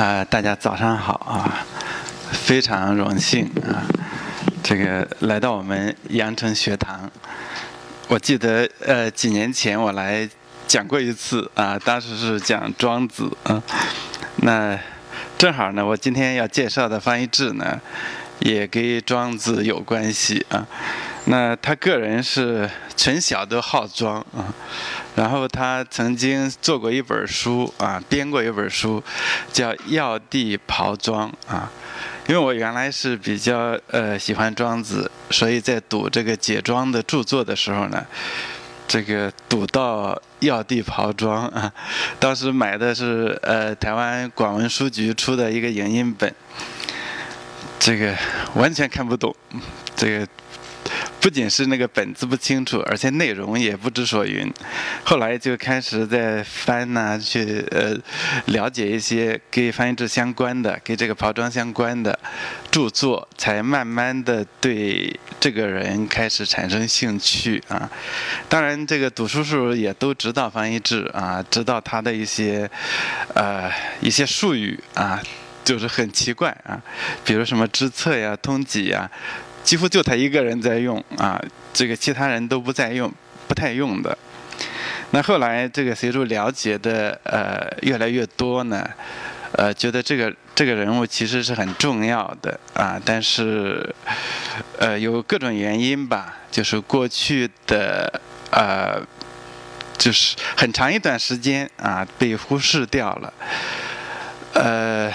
啊，大家早上好啊！非常荣幸啊，这个来到我们阳城学堂。我记得呃几年前我来讲过一次啊，当时是讲庄子啊。那正好呢，我今天要介绍的翻译制呢，也跟庄子有关系啊。那他个人是从小都好庄啊。然后他曾经做过一本书啊，编过一本书，叫《要地刨庄》啊。因为我原来是比较呃喜欢庄子，所以在读这个解庄的著作的时候呢，这个读到《要地刨庄》啊，当时买的是呃台湾广文书局出的一个影印本，这个完全看不懂，这个。不仅是那个本子不清楚，而且内容也不知所云。后来就开始在翻呐，去呃了解一些跟翻译制相关的、跟这个包装相关的著作，才慢慢的对这个人开始产生兴趣啊。当然，这个读书时候也都知道翻译制啊，知道他的一些呃一些术语啊，就是很奇怪啊，比如什么知策呀、通缉呀。几乎就他一个人在用啊，这个其他人都不在用，不太用的。那后来这个随着了解的呃越来越多呢，呃，觉得这个这个人物其实是很重要的啊，但是呃有各种原因吧，就是过去的呃就是很长一段时间啊被忽视掉了，呃。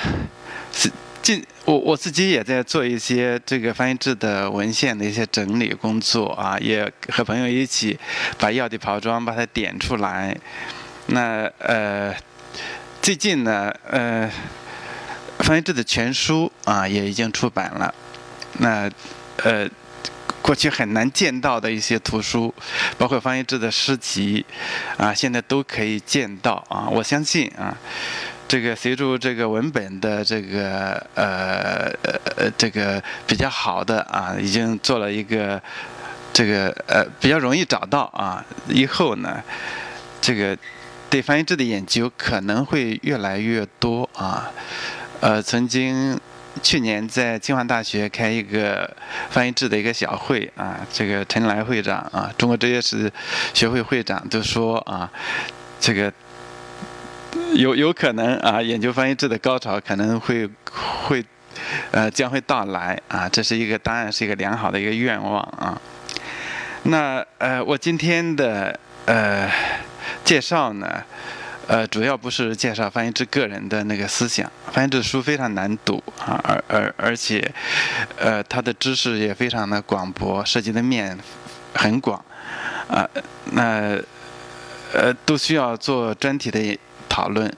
我我自己也在做一些这个翻译制的文献的一些整理工作啊，也和朋友一起把药地刨庄把它点出来。那呃，最近呢，呃，翻译制的全书啊也已经出版了。那呃，过去很难见到的一些图书，包括翻译制的诗集啊，现在都可以见到啊。我相信啊。这个随着这个文本的这个呃呃这个比较好的啊，已经做了一个这个呃比较容易找到啊，以后呢，这个对翻译制的研究可能会越来越多啊。呃，曾经去年在清华大学开一个翻译制的一个小会啊，这个陈来会长啊，中国哲学史学会会长都说啊，这个。有有可能啊，研究翻译制的高潮可能会会呃将会到来啊，这是一个当然是一个良好的一个愿望啊。那呃，我今天的呃介绍呢，呃，主要不是介绍翻译制个人的那个思想，翻译制书非常难读啊，而而而且呃，他的知识也非常的广博，涉及的面很广啊，那呃都需要做专题的。讨论，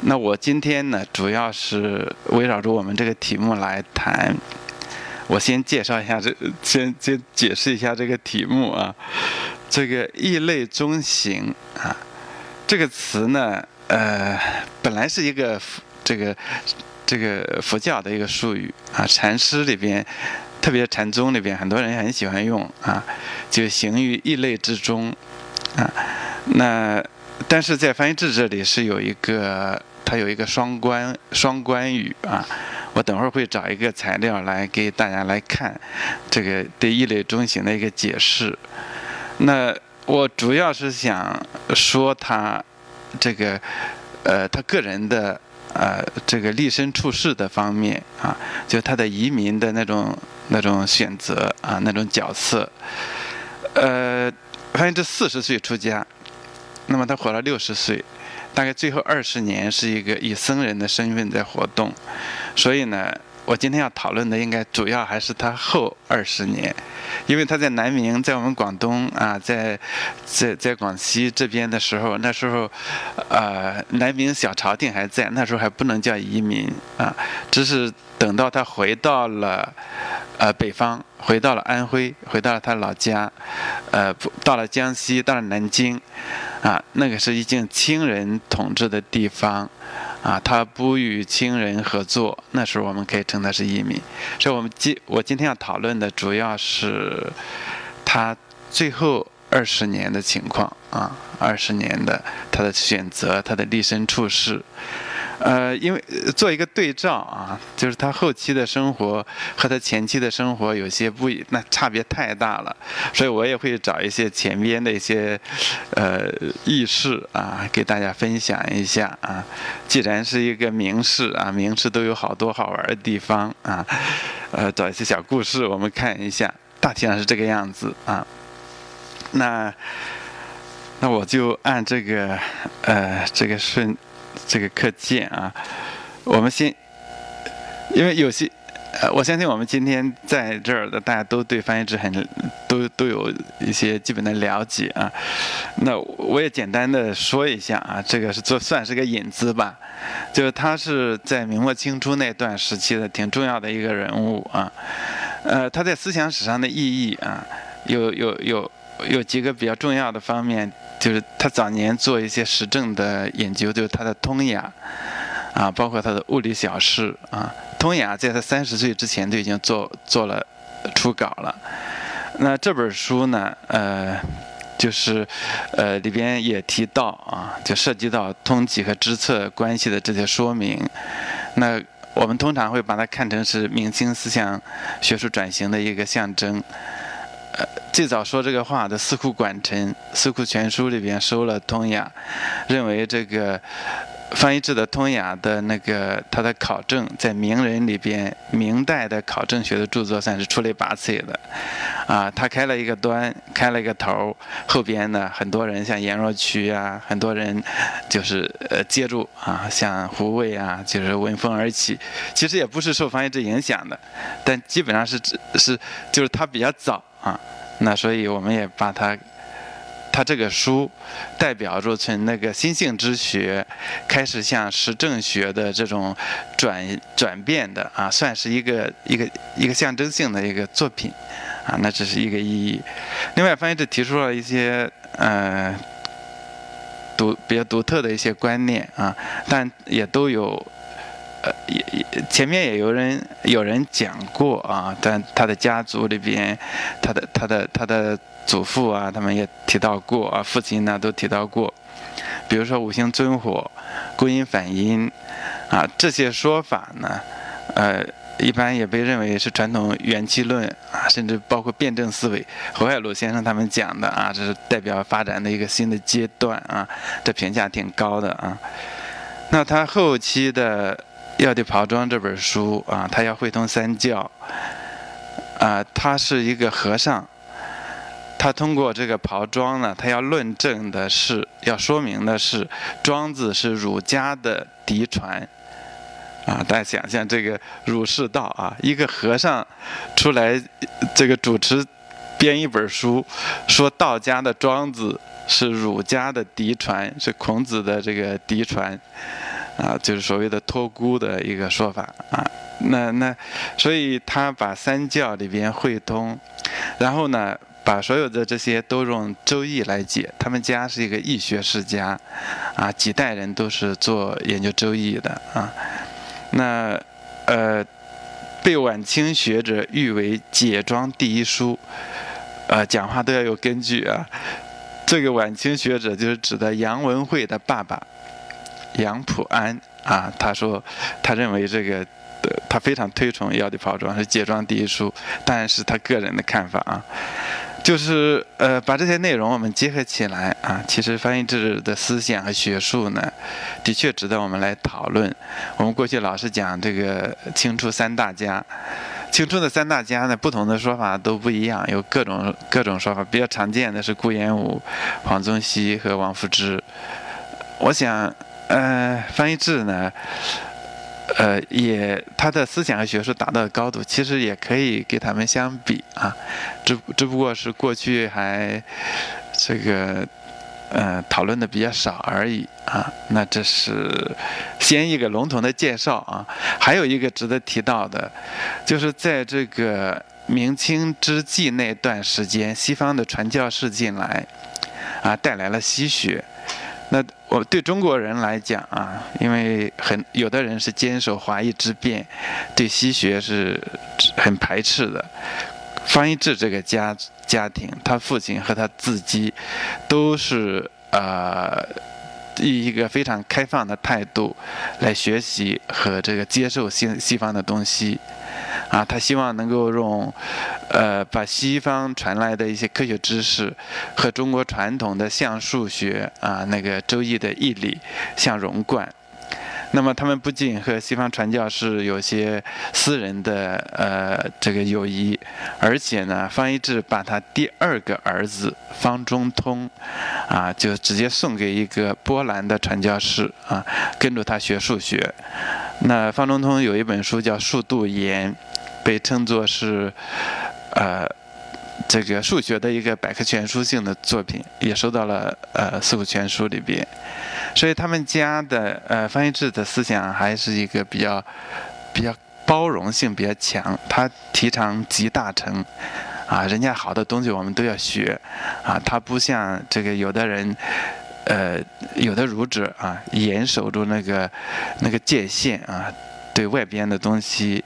那我今天呢，主要是围绕着我们这个题目来谈。我先介绍一下这，先先解释一下这个题目啊。这个“异类中行”啊，这个词呢，呃，本来是一个这个这个佛教的一个术语啊，禅师里边，特别禅宗里边，很多人很喜欢用啊，就行于异类之中啊，那。但是在翻译制这里是有一个，它有一个双关双关语啊。我等会儿会找一个材料来给大家来看这个对一类中型的一个解释。那我主要是想说他这个呃他个人的呃这个立身处世的方面啊，就他的移民的那种那种选择啊那种角色。呃，翻译制四十岁出家。那么他活了六十岁，大概最后二十年是一个以僧人的身份在活动，所以呢，我今天要讨论的应该主要还是他后二十年，因为他在南明，在我们广东啊，在在在广西这边的时候，那时候，呃，南明小朝廷还在，那时候还不能叫移民啊，只是等到他回到了。呃，北方回到了安徽，回到了他老家，呃，到了江西，到了南京，啊，那个是已经清人统治的地方，啊，他不与亲人合作，那时候我们可以称他是移民。所以，我们今我今天要讨论的主要是他最后二十年的情况啊，二十年的他的选择，他的立身处世。呃，因为做一个对照啊，就是他后期的生活和他前期的生活有些不，那差别太大了，所以我也会找一些前边的一些呃轶事啊，给大家分享一下啊。既然是一个名士啊，名士都有好多好玩的地方啊，呃，找一些小故事，我们看一下，大体上是这个样子啊。那那我就按这个呃这个顺。这个课件啊，我们先，因为有些，呃，我相信我们今天在这儿的大家都对翻译制很都都有一些基本的了解啊。那我也简单的说一下啊，这个是做算是个引子吧，就是他是在明末清初那段时期的挺重要的一个人物啊。呃，他在思想史上的意义啊，有有有有几个比较重要的方面。就是他早年做一些实证的研究，就是他的《通雅》，啊，包括他的《物理小事》啊，《通雅》在他三十岁之前都已经做做了初稿了。那这本书呢，呃，就是呃里边也提到啊，就涉及到通气和知测关系的这些说明。那我们通常会把它看成是明清思想学术转型的一个象征。最早说这个话的四库管臣，《四库全书》里边收了《通雅》，认为这个。方一智的《通雅》的那个他的考证，在名人里边，明代的考证学的著作算是出类拔萃的，啊，他开了一个端，开了一个头，后边呢，很多人像颜若渠啊，很多人就是呃接住啊，像胡渭啊，就是闻风而起，其实也不是受方一智影响的，但基本上是是就是他比较早啊，那所以我们也把他。他这个书代表着从那个心性之学开始向实证学的这种转转变的啊，算是一个一个一个象征性的一个作品啊，那这是一个意义。另外，翻译者提出了一些呃独比较独特的一些观念啊，但也都有呃也也前面也有人有人讲过啊，但他的家族里边，他的他的他的。祖父啊，他们也提到过啊，父亲呢都提到过，比如说五行尊火、孤阴反阴啊，这些说法呢，呃，一般也被认为是传统元气论啊，甚至包括辩证思维，侯海鲁先生他们讲的啊，这是代表发展的一个新的阶段啊，这评价挺高的啊。那他后期的《要地袍庄》这本书啊，他要会通三教。啊，他是一个和尚。他通过这个刨庄呢，他要论证的是，要说明的是，庄子是儒家的嫡传，啊，大家想象这个儒释道啊，一个和尚出来，这个主持编一本书，说道家的庄子是儒家的嫡传，是孔子的这个嫡传，啊，就是所谓的托孤的一个说法啊，那那，所以他把三教里边汇通，然后呢？把所有的这些都用《周易》来解。他们家是一个易学世家，啊，几代人都是做研究《周易》的啊。那呃，被晚清学者誉为解庄第一书，呃，讲话都要有根据啊。这个晚清学者就是指的杨文慧的爸爸杨普安啊。他说，他认为这个。他非常推崇《药地袍庄》是解装第一书，当然是他个人的看法啊。就是呃，把这些内容我们结合起来啊，其实翻译制的思想和学术呢，的确值得我们来讨论。我们过去老是讲这个清初三大家，清初的三大家呢，不同的说法都不一样，有各种各种说法。比较常见的是顾炎武、黄宗羲和王夫之。我想，呃，翻译制呢。呃，也他的思想和学术达到的高度，其实也可以给他们相比啊，只只不过是过去还这个呃讨论的比较少而已啊。那这是先一个笼统的介绍啊，还有一个值得提到的，就是在这个明清之际那段时间，西方的传教士进来啊，带来了西学。那我对中国人来讲啊，因为很有的人是坚守华夷之辩，对西学是很排斥的。方一智这个家家庭，他父亲和他自己都是呃以一个非常开放的态度来学习和这个接受西西方的东西，啊，他希望能够用，呃，把西方传来的一些科学知识和中国传统的像数学啊，那个周易的义理相融贯。那么他们不仅和西方传教士有些私人的呃这个友谊，而且呢，方一智把他第二个儿子方中通，啊，就直接送给一个波兰的传教士啊，跟着他学数学。那方中通有一本书叫《数度言》，被称作是呃这个数学的一个百科全书性的作品，也收到了呃《四库全书》里边。所以他们家的呃方一智的思想还是一个比较比较包容性比较强，他提倡集大成，啊，人家好的东西我们都要学，啊，他不像这个有的人，呃，有的儒者啊，严守住那个那个界限啊，对外边的东西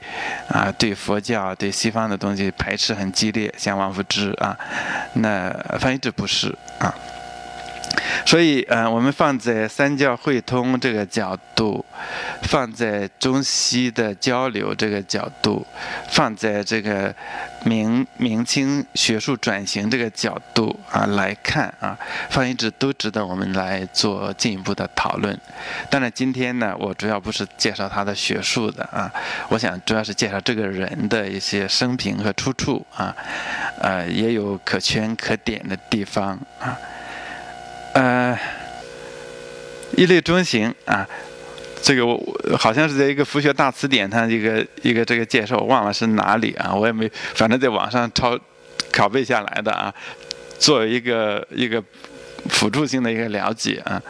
啊，对佛教对西方的东西排斥很激烈，像王夫之啊，那翻译这不是啊。所以，嗯，我们放在三教汇通这个角度，放在中西的交流这个角度，放在这个明明清学术转型这个角度啊来看啊，方一智都值得我们来做进一步的讨论。当然，今天呢，我主要不是介绍他的学术的啊，我想主要是介绍这个人的一些生平和出处啊，呃，也有可圈可点的地方啊。呃，一类中行啊，这个我好像是在一个佛学大词典上一个一个这个介绍，忘了是哪里啊，我也没，反正在网上抄拷贝下来的啊，作为一个一个辅助性的一个了解啊。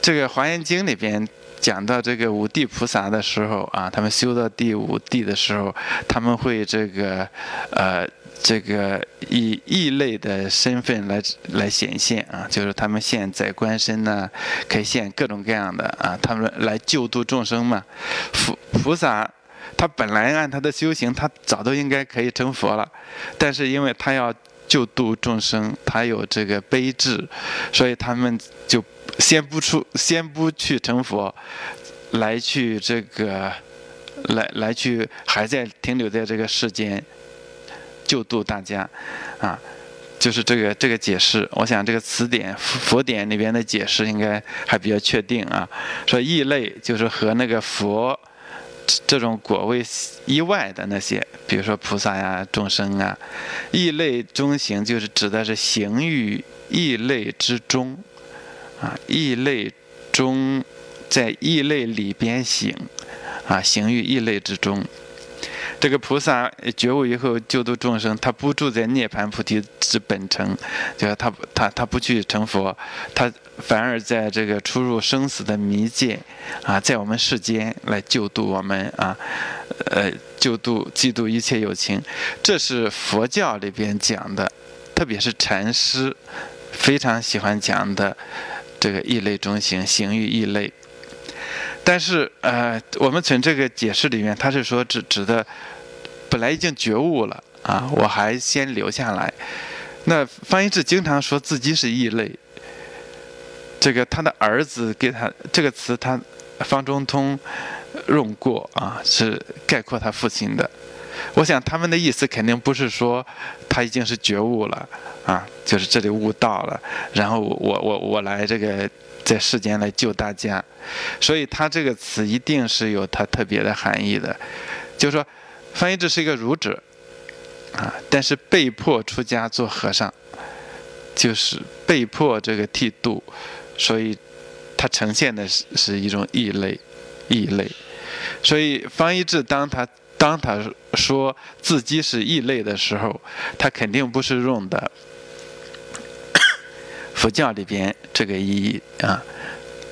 这个《华严经》里边讲到这个五地菩萨的时候啊，他们修到第五地的时候，他们会这个呃。这个以异类的身份来来显现啊，就是他们现在官身呢，可以现各种各样的啊，他们来救度众生嘛。菩菩萨他本来按他的修行，他早都应该可以成佛了，但是因为他要救度众生，他有这个悲智，所以他们就先不出，先不去成佛，来去这个，来来去还在停留在这个世间。救度大家，啊，就是这个这个解释。我想这个词典佛典里边的解释应该还比较确定啊。说异类就是和那个佛这种果位以外的那些，比如说菩萨呀、众生啊，异类中行就是指的是行于异类之中，啊，异类中在异类里边行，啊，行于异类之中。这个菩萨觉悟以后救度众生，他不住在涅槃菩提之本城，就是他他他不去成佛，他反而在这个出入生死的迷界，啊，在我们世间来救度我们啊，呃，救度嫉妒一切有情，这是佛教里边讲的，特别是禅师非常喜欢讲的这个异类中行，行于异类。但是，呃，我们从这个解释里面，他是说指指的，本来已经觉悟了啊，我还先留下来。那方一智经常说自己是异类，这个他的儿子给他这个词，他方中通用过啊，是概括他父亲的。我想他们的意思肯定不是说他已经是觉悟了啊，就是这里悟道了，然后我我我来这个。在世间来救大家，所以他这个词一定是有他特别的含义的。就是说，方一智是一个儒者啊，但是被迫出家做和尚，就是被迫这个剃度，所以他呈现的是是一种异类，异类。所以方一智当他当他说自己是异类的时候，他肯定不是用的。佛教里边这个意义啊，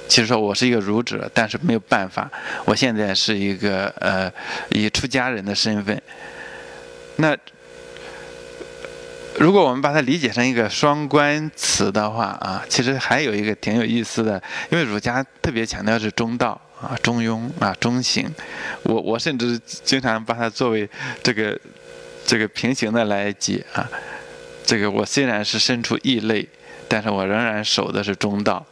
其实说我是一个儒者，但是没有办法，我现在是一个呃以出家人的身份。那如果我们把它理解成一个双关词的话啊，其实还有一个挺有意思的，因为儒家特别强调是中道啊、中庸啊、中行。我我甚至经常把它作为这个这个平行的来解啊。这个我虽然是身处异类。但是我仍然守的是中道，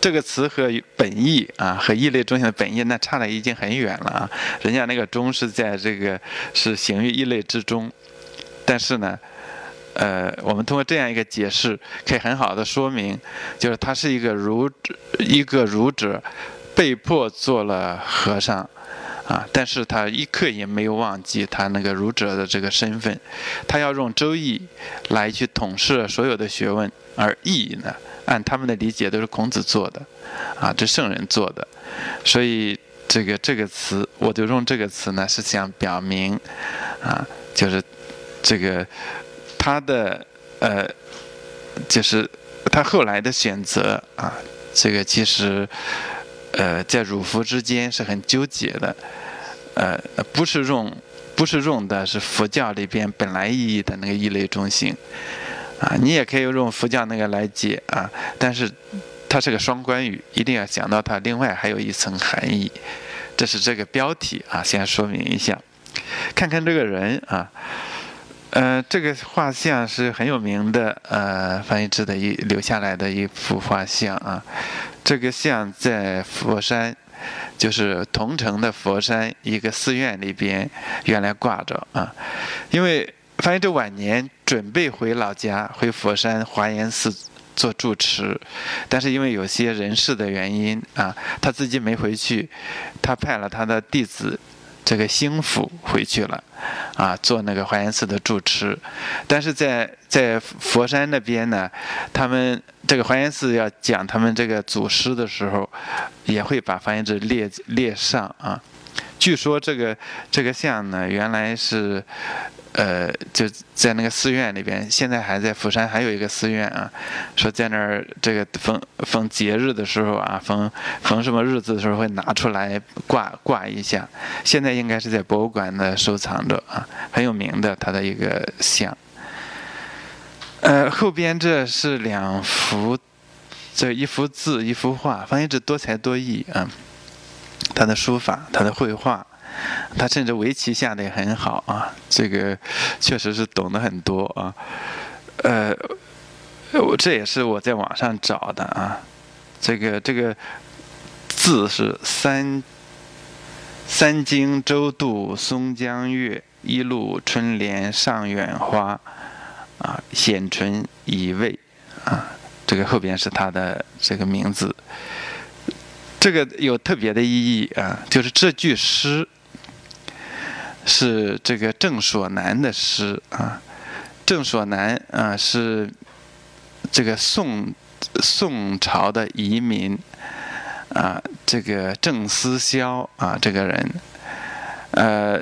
这个词和本意啊，和异类中心的本意那差的已经很远了啊。人家那个中是在这个是行于异类之中，但是呢，呃，我们通过这样一个解释，可以很好的说明，就是他是一个儒一个儒者，被迫做了和尚。啊！但是他一刻也没有忘记他那个儒者的这个身份，他要用《周易》来去统摄所有的学问，而义呢，按他们的理解都是孔子做的，啊，这圣人做的，所以这个这个词，我就用这个词呢，是想表明，啊，就是这个他的呃，就是他后来的选择啊，这个其实。呃，在儒佛之间是很纠结的，呃，不是用，不是用的是佛教里边本来意义的那个一类中心，啊，你也可以用佛教那个来解啊，但是它是个双关语，一定要想到它另外还有一层含义，这是这个标题啊，先说明一下，看看这个人啊，呃，这个画像是很有名的，呃，翻译之的一留下来的一幅画像啊。这个像在佛山，就是桐城的佛山一个寺院里边，原来挂着啊。因为范这晚年准备回老家，回佛山华严寺做住持，但是因为有些人事的原因啊，他自己没回去，他派了他的弟子。这个兴府回去了，啊，做那个华严寺的住持，但是在在佛山那边呢，他们这个华严寺要讲他们这个祖师的时候，也会把华严寺列列上啊。据说这个这个像呢，原来是。呃，就在那个寺院里边，现在还在釜山还有一个寺院啊，说在那儿这个逢逢节日的时候啊，逢逢什么日子的时候会拿出来挂挂一下。现在应该是在博物馆的收藏着啊，很有名的他的一个像。呃，后边这是两幅，这一幅字一幅画，方言之多才多艺啊，他的书法，他的绘画。他甚至围棋下的也很好啊，这个确实是懂得很多啊。呃，我这也是我在网上找的啊。这个这个字是三三经周度松江月，一路春联上远花啊，显纯以味啊。这个后边是他的这个名字。这个有特别的意义啊，就是这句诗。是这个郑所南的诗啊，郑所南啊是这个宋宋朝的遗民啊，这个郑思肖啊这个人，呃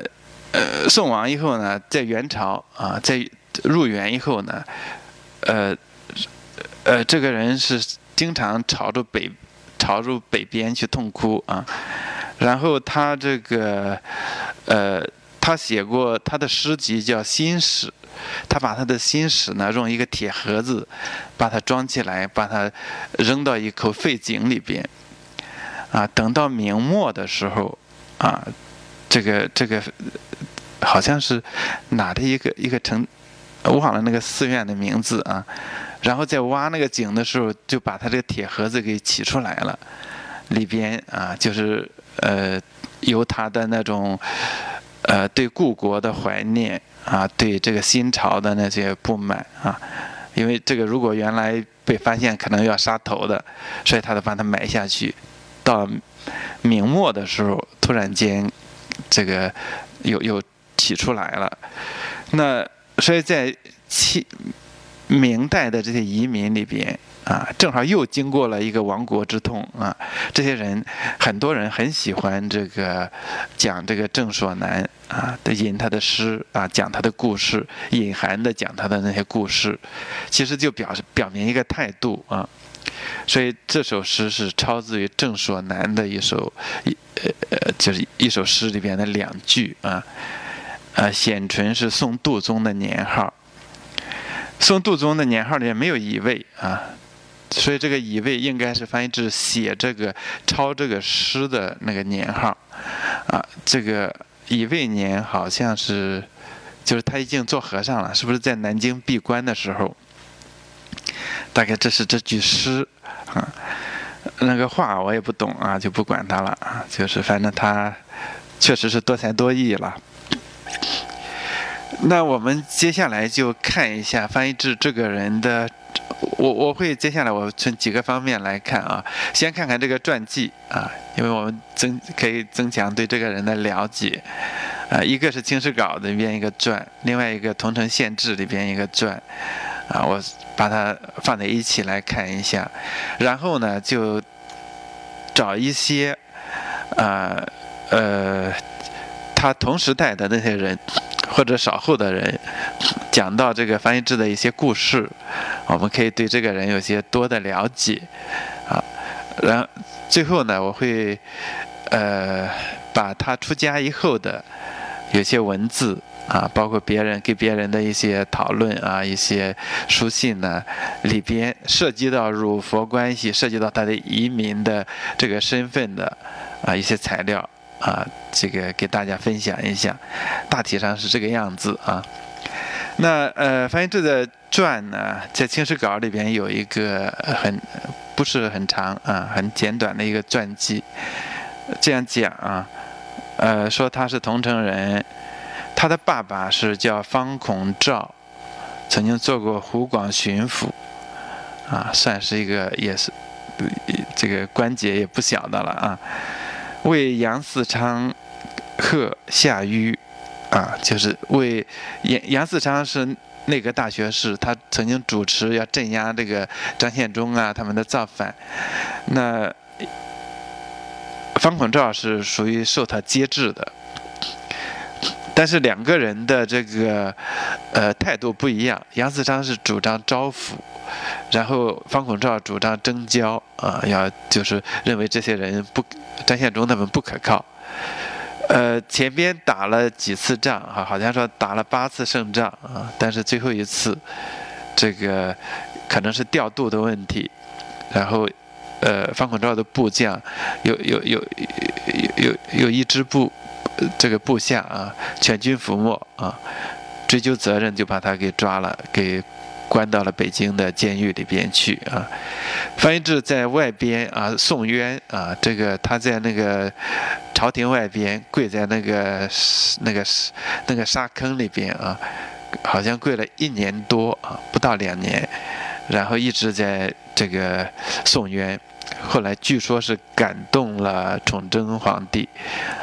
呃，宋亡以后呢，在元朝啊，在入元以后呢，呃呃，这个人是经常朝着北朝着北边去痛哭啊，然后他这个呃。他写过他的诗集叫《新史》，他把他的新史呢用一个铁盒子把它装起来，把它扔到一口废井里边。啊，等到明末的时候，啊，这个这个好像是哪的一个一个城，忘了那个寺院的名字啊。然后在挖那个井的时候，就把他这个铁盒子给取出来了，里边啊就是呃有他的那种。呃，对故国的怀念啊，对这个新朝的那些不满啊，因为这个如果原来被发现可能要杀头的，所以他就把它埋下去。到明末的时候，突然间这个又又起出来了。那所以在清明代的这些移民里边。啊，正好又经过了一个亡国之痛啊！这些人，很多人很喜欢这个讲这个郑所南啊，引他的诗啊，讲他的故事，隐含的讲他的那些故事，其实就表示表明一个态度啊。所以这首诗是抄自于郑所南的一首一呃呃，就是一首诗里边的两句啊。啊，显纯是宋度宗的年号，宋度宗的年号里面没有乙未啊。所以这个乙未应该是翻译至写这个抄这个诗的那个年号，啊，这个乙未年好像是，就是他已经做和尚了，是不是在南京闭关的时候？大概这是这句诗，啊，那个话我也不懂啊，就不管他了啊。就是反正他确实是多才多艺了。那我们接下来就看一下翻译制这个人的，我我会接下来我从几个方面来看啊，先看看这个传记啊，因为我们增可以增强对这个人的了解啊，一个是《清史稿》里边一个传，另外一个《桐城县志》里边一个传啊，我把它放在一起来看一下，然后呢就找一些啊呃他同时代的那些人。或者稍后的人讲到这个翻译制的一些故事，我们可以对这个人有些多的了解啊。然后最后呢，我会呃把他出家以后的有些文字啊，包括别人给别人的一些讨论啊，一些书信呢里边涉及到儒佛关系，涉及到他的移民的这个身份的啊一些材料。啊，这个给大家分享一下，大体上是这个样子啊。那呃，翻译制的传呢，在《清史稿》里边有一个很不是很长啊，很简短的一个传记。这样讲啊，呃，说他是桐城人，他的爸爸是叫方孔照，曾经做过湖广巡抚，啊，算是一个也是这个官阶也不小的了啊。为杨嗣昌贺下狱，啊，就是为杨杨嗣昌是内阁大学士，他曾经主持要镇压这个张献忠啊他们的造反。那方孔照是属于受他接制的，但是两个人的这个呃态度不一样，杨嗣昌是主张招抚。然后方孔照主张征交啊，要就是认为这些人不张献忠他们不可靠。呃，前边打了几次仗哈，好像说打了八次胜仗啊，但是最后一次这个可能是调度的问题，然后呃方孔照的部将有有有有有有一支部这个部下啊全军覆没啊，追究责任就把他给抓了给。关到了北京的监狱里边去啊！翻译志在外边啊，送冤啊！这个他在那个朝廷外边跪在那个那个那个沙坑里边啊，好像跪了一年多啊，不到两年，然后一直在这个送冤。后来据说是感动了崇祯皇帝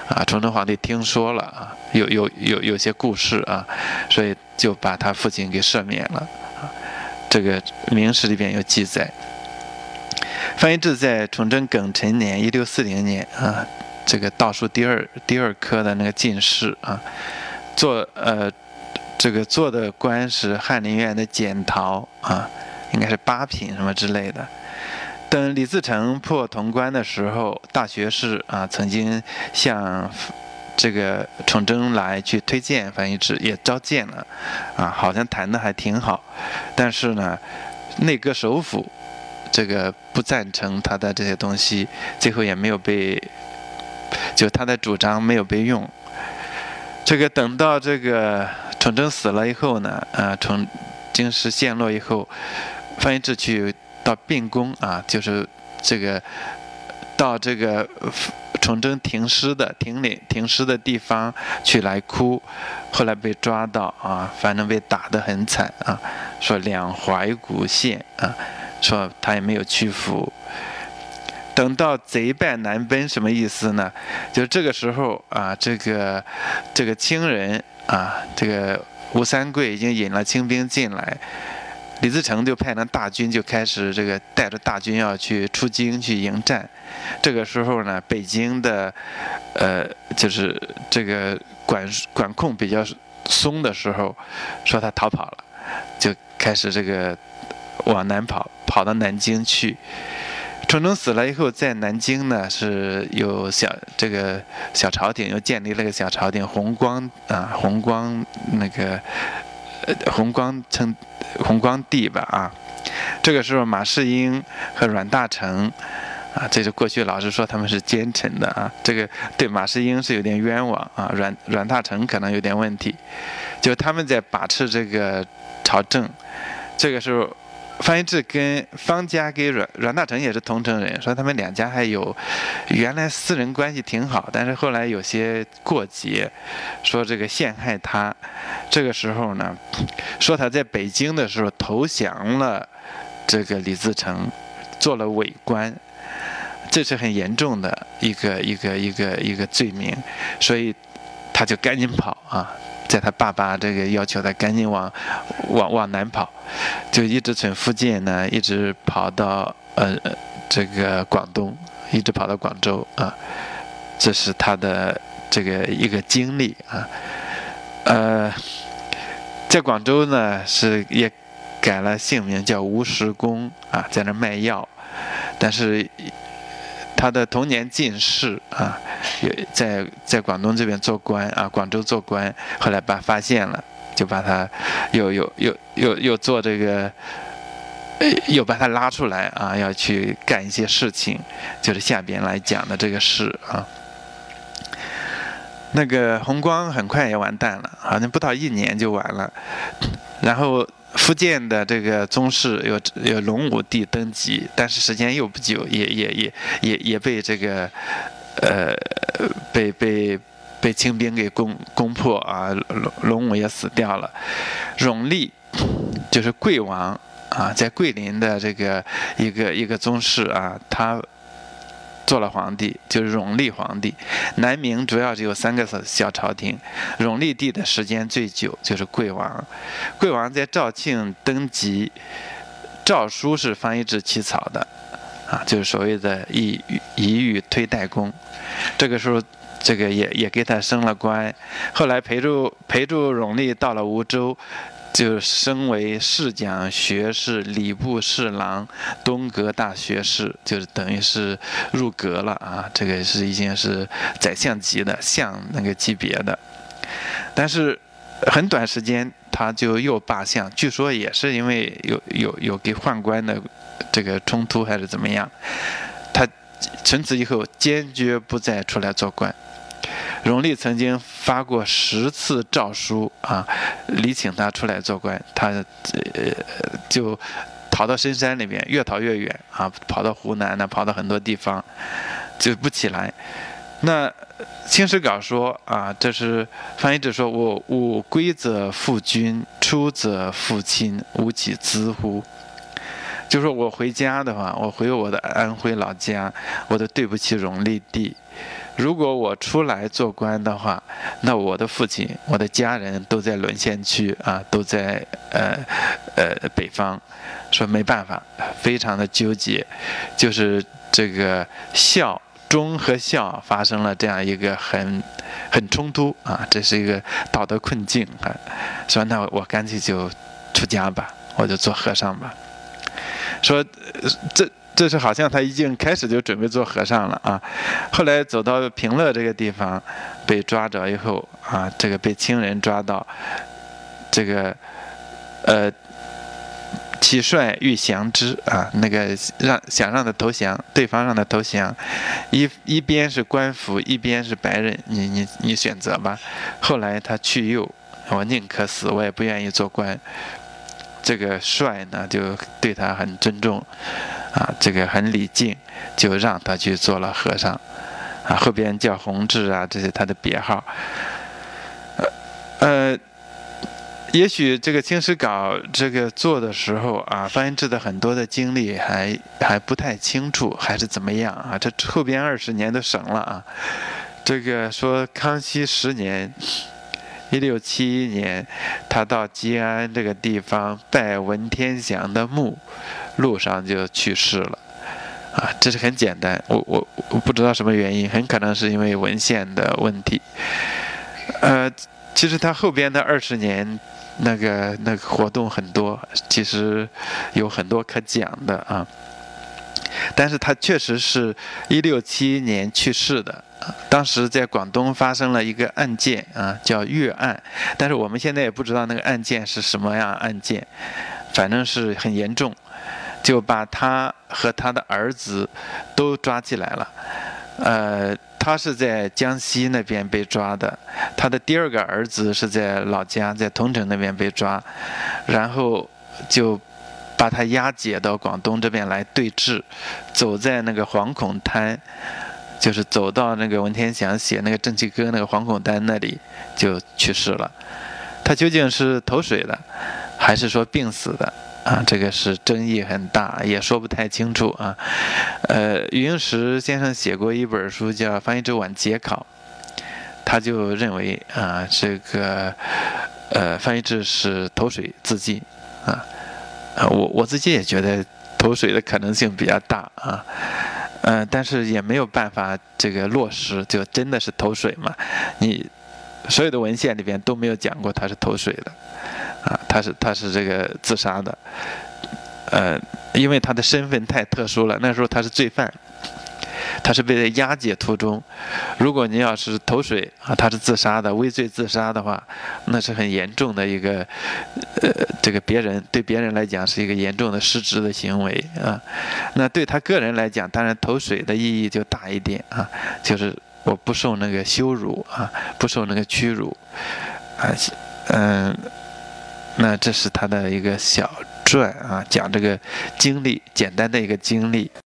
啊，崇祯皇帝听说了啊，有有有有些故事啊，所以就把他父亲给赦免了。这个明史里边有记载，范一志在崇祯庚辰年（一六四零年）啊，这个倒数第二第二科的那个进士啊，做呃这个做的官是翰林院的检讨啊，应该是八品什么之类的。等李自成破潼关的时候，大学士啊曾经向。这个崇祯来去推荐翻译制也召见了，啊，好像谈的还挺好，但是呢，内阁首辅这个不赞成他的这些东西，最后也没有被，就他的主张没有被用。这个等到这个崇祯死了以后呢，啊，从京师陷落以后，翻译制去到病宫啊，就是这个到这个。崇祯停尸的停领停尸的地方去来哭，后来被抓到啊，反正被打得很惨啊。说两怀古县啊，说他也没有屈服。等到贼败难奔，什么意思呢？就这个时候啊，这个这个清人啊，这个吴三桂已经引了清兵进来。李自成就派那大军就开始这个带着大军要去出京去迎战，这个时候呢，北京的，呃，就是这个管管控比较松的时候，说他逃跑了，就开始这个往南跑，跑到南京去。崇祯死了以后，在南京呢是有小这个小朝廷，又建立了个小朝廷，弘光啊，弘光那个。弘光称弘光帝吧啊，这个时候马士英和阮大铖啊，这是过去老是说他们是奸臣的啊，这个对马士英是有点冤枉啊，阮阮大铖可能有点问题，就他们在把持这个朝政，这个时候方一智跟方家跟阮阮大铖也是同城人，说他们两家还有原来私人关系挺好，但是后来有些过节，说这个陷害他。这个时候呢，说他在北京的时候投降了这个李自成，做了伪官，这是很严重的一个一个一个一个罪名，所以他就赶紧跑啊。在他爸爸这个要求他赶紧往往往南跑，就一直从福建呢，一直跑到呃这个广东，一直跑到广州啊，这是他的这个一个经历啊。呃，在广州呢是也改了姓名叫吴石公啊，在那卖药，但是。他的童年进士啊，也在在广东这边做官啊，广州做官，后来把发现了，就把他又又又又又做这个，又把他拉出来啊，要去干一些事情，就是下边来讲的这个事啊。那个红光很快也完蛋了，好像不到一年就完了，然后。福建的这个宗室有有隆武帝登基，但是时间又不久，也也也也也被这个，呃，被被被清兵给攻攻破啊，隆隆武也死掉了。永历就是贵王啊，在桂林的这个一个一个宗室啊，他。做了皇帝，就是永历皇帝。南明主要只有三个小小朝廷，永历帝的时间最久，就是贵王。贵王在肇庆登基，诏书是方一智起草的，啊，就是所谓的“以以与推代公”。这个时候，这个也也给他升了官。后来陪住陪住永历到了梧州。就升为侍讲学士、礼部侍郎、东阁大学士，就是等于是入阁了啊！这个是已经是宰相级的相那个级别的，但是很短时间他就又罢相，据说也是因为有有有给宦官的这个冲突还是怎么样，他从此以后坚决不再出来做官。荣历曾经发过十次诏书啊，礼请他出来做官，他呃就逃到深山里面，越逃越远啊，跑到湖南呢，跑到很多地方，就不起来。那《清史稿》说啊，这是翻译者说：“我吾归则复君，出则复亲，无岂兹乎？”就说我回家的话，我回我的安徽老家，我都对不起荣历帝。如果我出来做官的话，那我的父亲、我的家人都在沦陷区。啊，都在呃呃北方，说没办法，非常的纠结，就是这个孝忠和孝发生了这样一个很很冲突啊，这是一个道德困境啊，说那我干脆就出家吧，我就做和尚吧，说这。这是好像他已经开始就准备做和尚了啊，后来走到平乐这个地方，被抓着以后啊，这个被亲人抓到，这个呃，起帅欲降之啊，那个让想让他投降，对方让他投降，一一边是官府，一边是白人，你你你选择吧。后来他去右，我宁可死，我也不愿意做官。这个帅呢，就对他很尊重。啊，这个很礼敬，就让他去做了和尚，啊，后边叫弘志啊，这是他的别号。呃，也许这个《清史稿》这个做的时候啊，方志的很多的经历还还不太清楚，还是怎么样啊？这后边二十年都省了啊。这个说康熙十年，一六七一年，他到吉安这个地方拜文天祥的墓。路上就去世了，啊，这是很简单。我我我不知道什么原因，很可能是因为文献的问题。呃，其实他后边的二十年，那个那个活动很多，其实有很多可讲的啊。但是他确实是一六七一年去世的，当时在广东发生了一个案件啊，叫越案。但是我们现在也不知道那个案件是什么样案件，反正是很严重。就把他和他的儿子都抓起来了，呃，他是在江西那边被抓的，他的第二个儿子是在老家，在桐城那边被抓，然后就把他押解到广东这边来对峙，走在那个惶恐滩，就是走到那个文天祥写那个《正气歌》那个惶恐滩那里就去世了。他究竟是投水的，还是说病死的？啊，这个是争议很大，也说不太清楚啊。呃，余英时先生写过一本书叫《翻译之晚节考》，他就认为啊，这个呃，翻译之是投水自尽啊。啊，我我自己也觉得投水的可能性比较大啊。嗯，但是也没有办法这个落实，就真的是投水嘛？你所有的文献里边都没有讲过他是投水的。啊，他是他是这个自杀的，呃，因为他的身份太特殊了。那时候他是罪犯，他是被在押解途中。如果您要是投水啊，他是自杀的，畏罪自杀的话，那是很严重的一个，呃，这个别人对别人来讲是一个严重的失职的行为啊。那对他个人来讲，当然投水的意义就大一点啊，就是我不受那个羞辱啊，不受那个屈辱啊，嗯。那这是他的一个小传啊，讲这个经历，简单的一个经历。